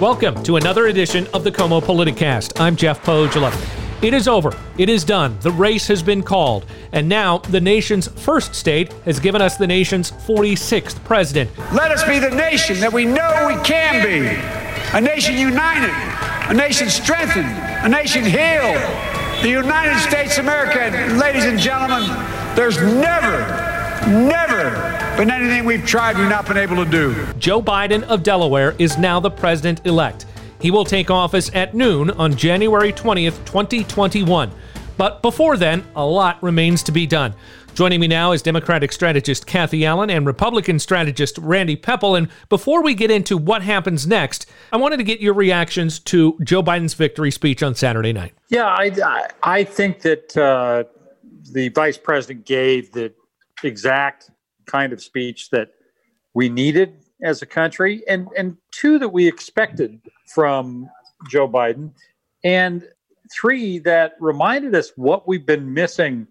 Welcome to another edition of the KOMO Politicast. I'm Jeff Pohjola. It is over. It is done. The race has been called. And now the nation's first state has given us the nation's 46th president. Let us be the nation that we know we can be. A nation united, a nation strengthened, a nation healed. The United States of America, ladies and gentlemen, there's never, never been anything we've tried we've not been able to do. Joe Biden of Delaware is now the president elect. He will take office at noon on January 20th, 2021. But before then, a lot remains to be done. Joining me now is Democratic strategist Cathy Allen and Republican strategist Randy Pepple. And before we get into what happens next, I wanted to get your reactions to Joe Biden's victory speech on Saturday night. Yeah, I, I think that uh, the vice president gave the exact kind of speech that we needed as a country, and and two that we expected from Joe Biden, and three that reminded us what we've been missing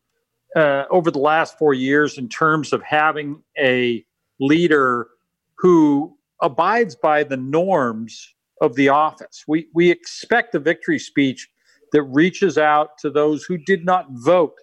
uh, over the last four years in terms of having a leader who abides by the norms of the office. We we expect a victory speech that reaches out to those who did not vote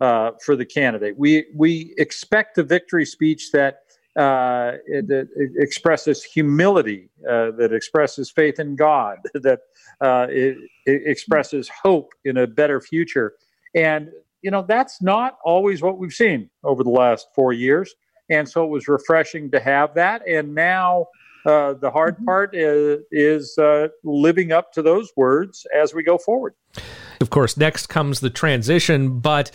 uh, for the candidate. We we expect a victory speech that uh, it, it expresses humility, uh, that expresses faith in God, that uh, it, it, expresses hope in a better future. And, you know, that's not always what we've seen over the last four years. And so it was refreshing to have that. And now uh, the hard mm-hmm. part is, is uh, living up to those words as we go forward. Of course, next comes the transition, but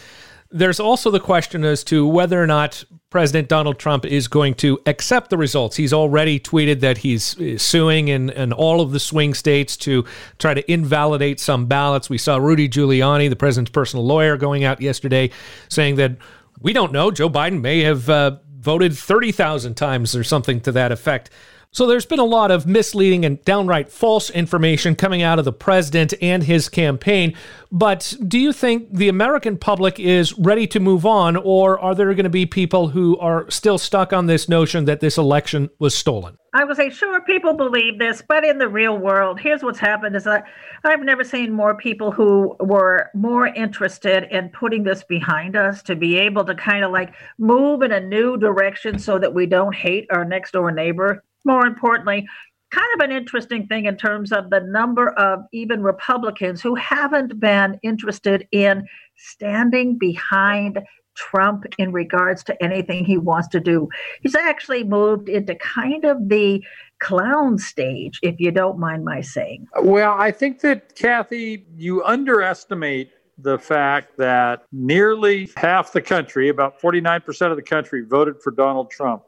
there's also the question as to whether or not President Donald Trump is going to accept the results. He's already tweeted that he's suing in, in all of the swing states to try to invalidate some ballots. We saw Rudy Giuliani, the president's personal lawyer, going out yesterday saying that we don't know. Joe Biden may have uh, voted 30,000 times or something to that effect. So there's been a lot of misleading and downright false information coming out of the president and his campaign. But do you think the American public is ready to move on, or are there going to be people who are still stuck on this notion that this election was stolen? I would say, sure, people believe this, but in the real world, here's what's happened: is that I've never seen more people who were more interested in putting this behind us to be able to kind of like move in a new direction so that we don't hate our next door neighbor more importantly, kind of an interesting thing in terms of the number of even Republicans who haven't been interested in standing behind Trump in regards to anything he wants to do. He's actually moved into kind of the clown stage, if you don't mind my saying. Well, I think that, Cathy, you underestimate the fact that nearly half the country, about 49% of the country, voted for Donald Trump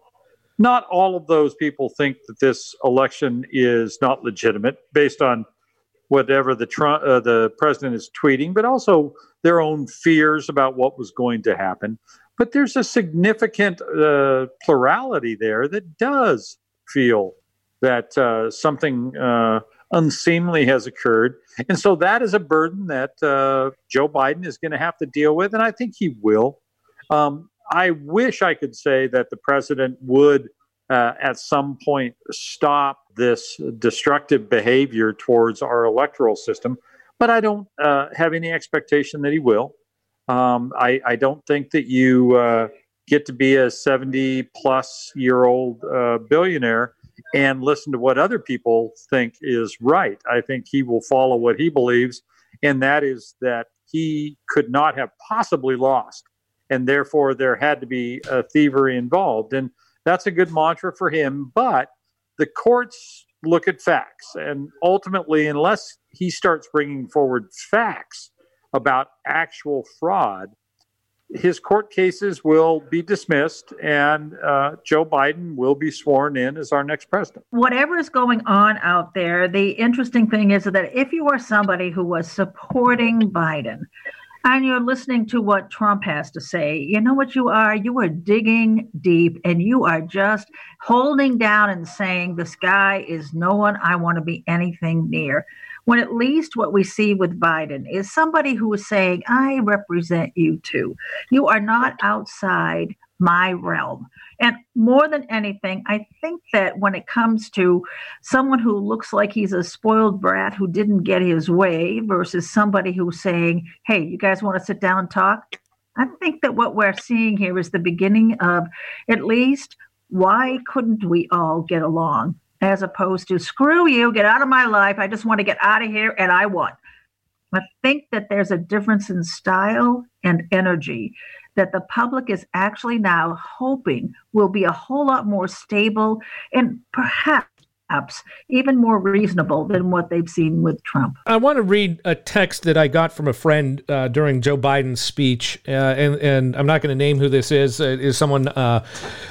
not all of those people think that this election is not legitimate based on whatever the Trump, uh, the president is tweeting, but also their own fears about what was going to happen. But there's a significant uh, plurality there that does feel that uh, something uh, unseemly has occurred. And so that is a burden that uh, Joe Biden is going to have to deal with, and I think he will. Um, I wish I could say that the president would, uh, at some point, stop this destructive behavior towards our electoral system, but I don't uh, have any expectation that he will. Um, I, I, don't think that you uh, get to be a 70 plus year old uh, billionaire and listen to what other people think is right. I think he will follow what he believes, and that is that he could not have possibly lost and therefore there had to be a thievery involved. And that's a good mantra for him. But the courts look at facts, and ultimately, unless he starts bringing forward facts about actual fraud, his court cases will be dismissed and uh, Joe Biden will be sworn in as our next president. Whatever is going on out there, the interesting thing is that if you are somebody who was supporting Biden, and you're listening to what Trump has to say, you know what you are? You are digging deep and you are just holding down and saying, This guy is no one I want to be anything near. When at least what we see with Biden is somebody who is saying, I represent you too. You are not outside my realm. And more than anything, I think that when it comes to someone who looks like he's a spoiled brat who didn't get his way versus somebody who's saying, hey, you guys want to sit down and talk? I think that what we're seeing here is the beginning of at least why couldn't we all get along as opposed to screw you, get out of my life. I just want to get out of here and I want. I think that there's a difference in style and energy that the public is actually now hoping will be a whole lot more stable and perhaps even more reasonable than what they've seen with Trump. I want to read a text that I got from a friend uh, during Joe Biden's speech, uh, and, and I'm not going to name who this is. It is someone uh,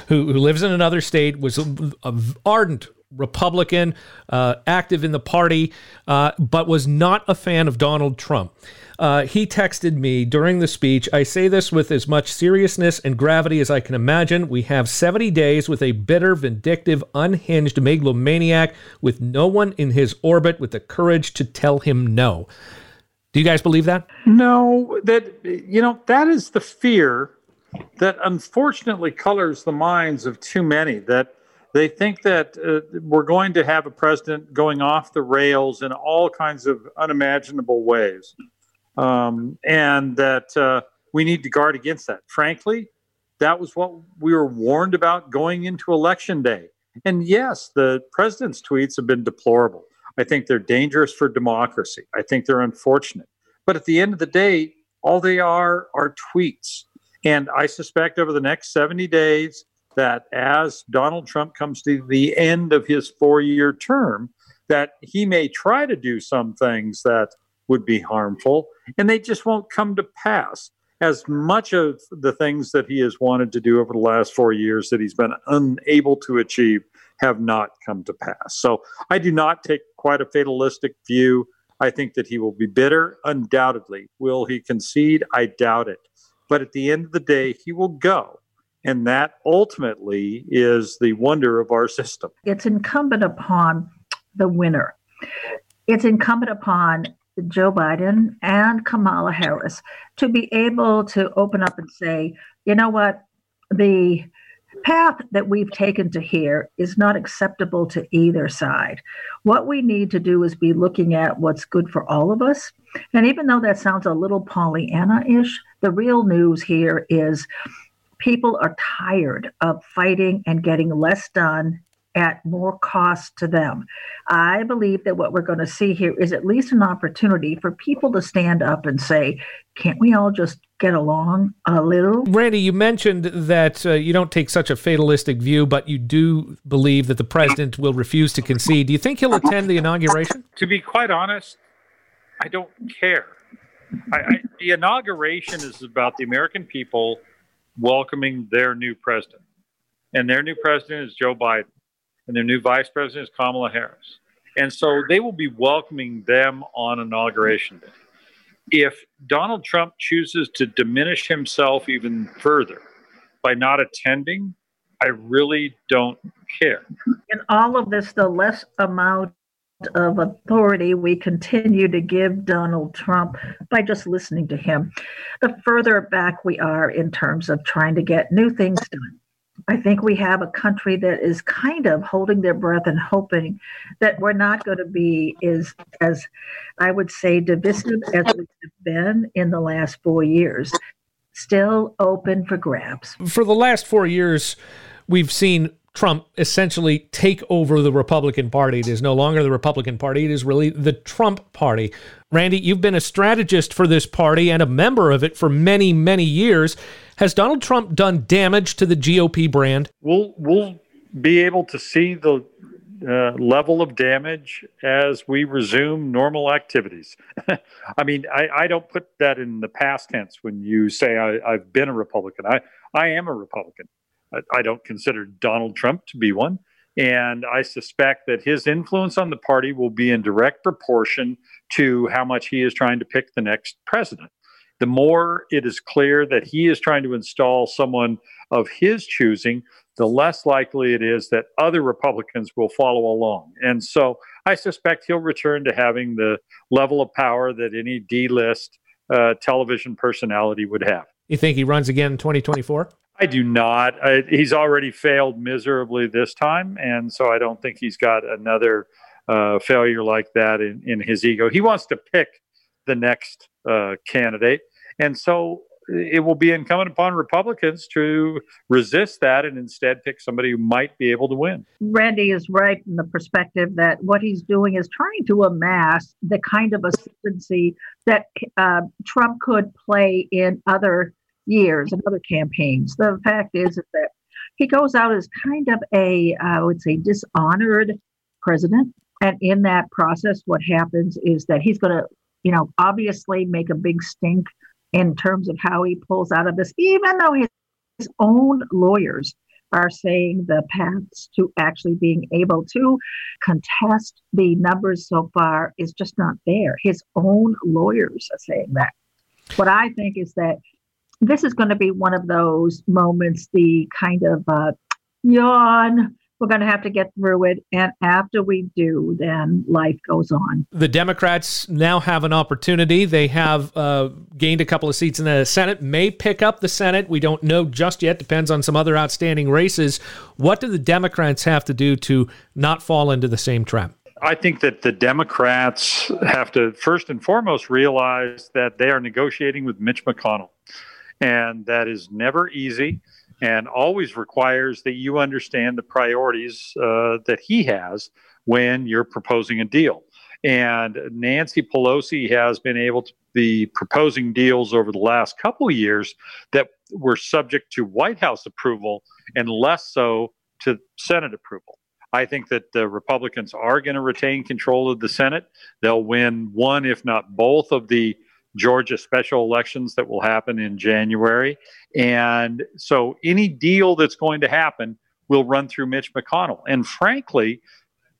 who, who lives in another state, was a, a ardent Republican, uh, active in the party, uh, but was not a fan of Donald Trump. Uh, he texted me during the speech. I say this with as much seriousness and gravity as I can imagine. We have 70 days with a bitter, vindictive, unhinged megalomaniac with no one in his orbit with the courage to tell him no. Do you guys believe that? No, that, you know, that is the fear that unfortunately colors the minds of too many. That they think that uh, we're going to have a president going off the rails in all kinds of unimaginable ways, um, and that uh, we need to guard against that. Frankly, that was what we were warned about going into election day. And yes, the president's tweets have been deplorable. I think they're dangerous for democracy. I think they're unfortunate. But at the end of the day, all they are are tweets. And I suspect over the next 70 days, that as Donald Trump comes to the end of his four year term, that he may try to do some things that would be harmful, and they just won't come to pass. As much of the things that he has wanted to do over the last four years that he's been unable to achieve have not come to pass. So I do not take quite a fatalistic view. I think that he will be bitter, undoubtedly. Will he concede? I doubt it. But at the end of the day, he will go. And that ultimately is the wonder of our system. It's incumbent upon the winner. It's incumbent upon Joe Biden and Kamala Harris to be able to open up and say, you know what, the path that we've taken to here is not acceptable to either side. What we need to do is be looking at what's good for all of us. And even though that sounds a little Pollyanna ish, the real news here is people are tired of fighting and getting less done at more cost to them. I believe that what we're going to see here is at least an opportunity for people to stand up and say, can't we all just get along a little? Randy, you mentioned that uh, you don't take such a fatalistic view, but you do believe that the president will refuse to concede. Do you think he'll attend the inauguration? To be quite honest, I don't care. I, I, the inauguration is about the American people welcoming their new president. And their new president is Joe Biden, and their new vice president is Kamala Harris. And so they will be welcoming them on inauguration day. If Donald Trump chooses to diminish himself even further by not attending, I really don't care. In all of this, the less amount of authority we continue to give Donald Trump by just listening to him, the further back we are in terms of trying to get new things done. I think we have a country that is kind of holding their breath and hoping that we're not going to be is as I would say divisive as we've been in the last four years, still open for grabs. For the last four years, we've seen Trump essentially take over the Republican Party. It is no longer the Republican Party, it is really the Trump Party. Randy, you've been a strategist for this party and a member of it for many, many years. Has Donald Trump done damage to the GOP brand? We'll we'll be able to see the uh, level of damage as we resume normal activities. I mean, I, I, don't put that in the past tense when you say I, I've been a Republican. I, I am a Republican. I don't consider Donald Trump to be one. And I suspect that his influence on the party will be in direct proportion to how much he is trying to pick the next president. The more it is clear that he is trying to install someone of his choosing, the less likely it is that other Republicans will follow along. And so I suspect he'll return to having the level of power that any D list uh, television personality would have. You think he runs again in 2024? I do not. I, he's already failed miserably this time, and so I don't think he's got another uh, failure like that in, in his ego. He wants to pick the next uh, candidate, and so it will be incumbent upon Republicans to resist that and instead pick somebody who might be able to win. Randy is right in the perspective that what he's doing is trying to amass the kind of ascendancy that uh, Trump could play in other years and other campaigns. The fact is, is that he goes out as kind of a, I would say, dishonored president. And in that process, what happens is that he's going to, you know, obviously make a big stink in terms of how he pulls out of this, even though his, his own lawyers are saying the paths to actually being able to contest the numbers so far is just not there. His own lawyers are saying that. What I think is that this is going to be one of those moments, the kind of uh, yawn we're going to have to get through it. And after we do, then life goes on. The Democrats now have an opportunity. They have uh, gained a couple of seats in the Senate, may pick up the Senate. We don't know just yet. Depends on some other outstanding races. What do the Democrats have to do to not fall into the same trap? I think that the Democrats have to first and foremost realize that they are negotiating with Mitch McConnell. And that is never easy and always requires that you understand the priorities uh, that he has when you're proposing a deal. And Nancy Pelosi has been able to be proposing deals over the last couple of years that were subject to White House approval and less so to Senate approval. I think that the Republicans are going to retain control of the Senate. They'll win one, if not both, of the Georgia special elections that will happen in January. And so any deal that's going to happen will run through Mitch McConnell. And frankly,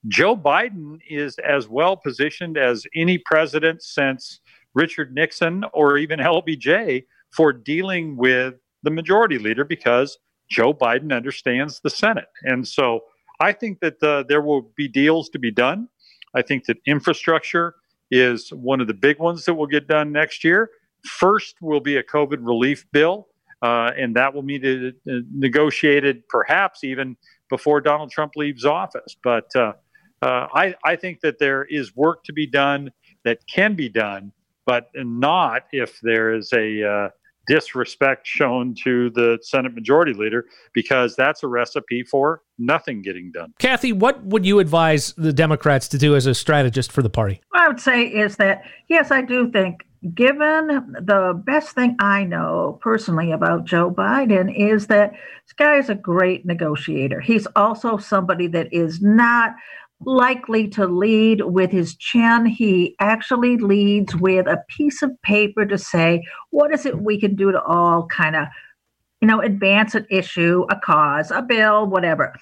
Joe Biden is as well positioned as any president since Richard Nixon or even LBJ for dealing with the majority leader because Joe Biden understands the Senate. And so I think that uh, there will be deals to be done. I think that infrastructure is one of the big ones that will get done next year. First will be a COVID relief bill, uh, and that will be negotiated perhaps even before Donald Trump leaves office. But uh, uh, I, I think that there is work to be done that can be done, but not if there is a uh, disrespect shown to the Senate Majority Leader because that's a recipe for nothing getting done. Cathy, what would you advise the Democrats to do as a strategist for the party? What I would say is that, yes, I do think. Given the best thing I know personally about Joe Biden is that this guy is a great negotiator. He's also somebody that is not likely to lead with his chin. He actually leads with a piece of paper to say, what is it we can do to all kind of, you know, advance an issue, a cause, a bill, whatever.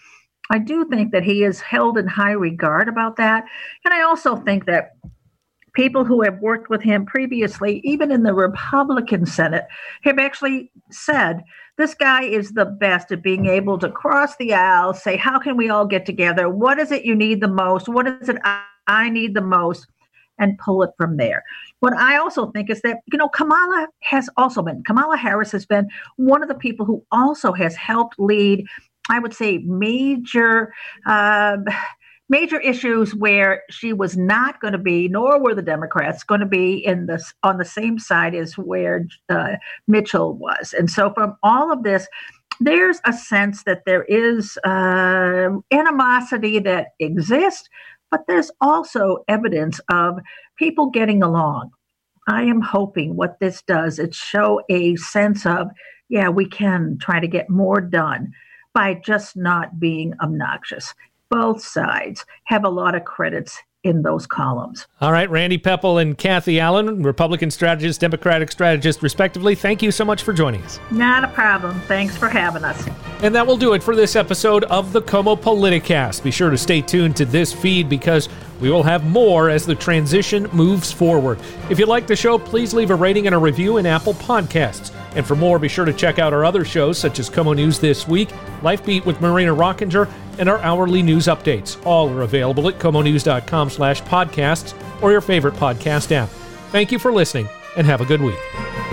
I do think that he is held in high regard about that. And I also think that people who have worked with him previously, even in the Republican Senate, have actually said this guy is the best at being able to cross the aisle, say, How can we all get together? What is it you need the most? What is it I need the most? And pull it from there. What I also think is that, you know, Kamala has also been, Kamala Harris has been one of the people who also has helped lead, I would say, major. Uh, major issues where she was not going to be, nor were the Democrats going to be in this on the same side as where uh, Mitchell was. And so, from all of this, there's a sense that there is uh, animosity that exists, but there's also evidence of people getting along. I am hoping what this does it show a sense of yeah we can try to get more done by just not being obnoxious both sides have a lot of credits in those columns. All right, Randy Pepple and Cathy Allen, Republican strategist, Democratic strategist, respectively. Thank you so much for joining us. Not a problem. Thanks for having us. And that will do it for this episode of the KOMO Politicast. Be sure to stay tuned to this feed because we will have more as the transition moves forward. If you like the show, please leave a rating and a review in Apple Podcasts. And for more, be sure to check out our other shows such as KOMO News This Week, Life Beat with Marina Rockinger, and our hourly news updates. All are available at komonews.com slash podcasts or your favorite podcast app. Thank you for listening and have a good week.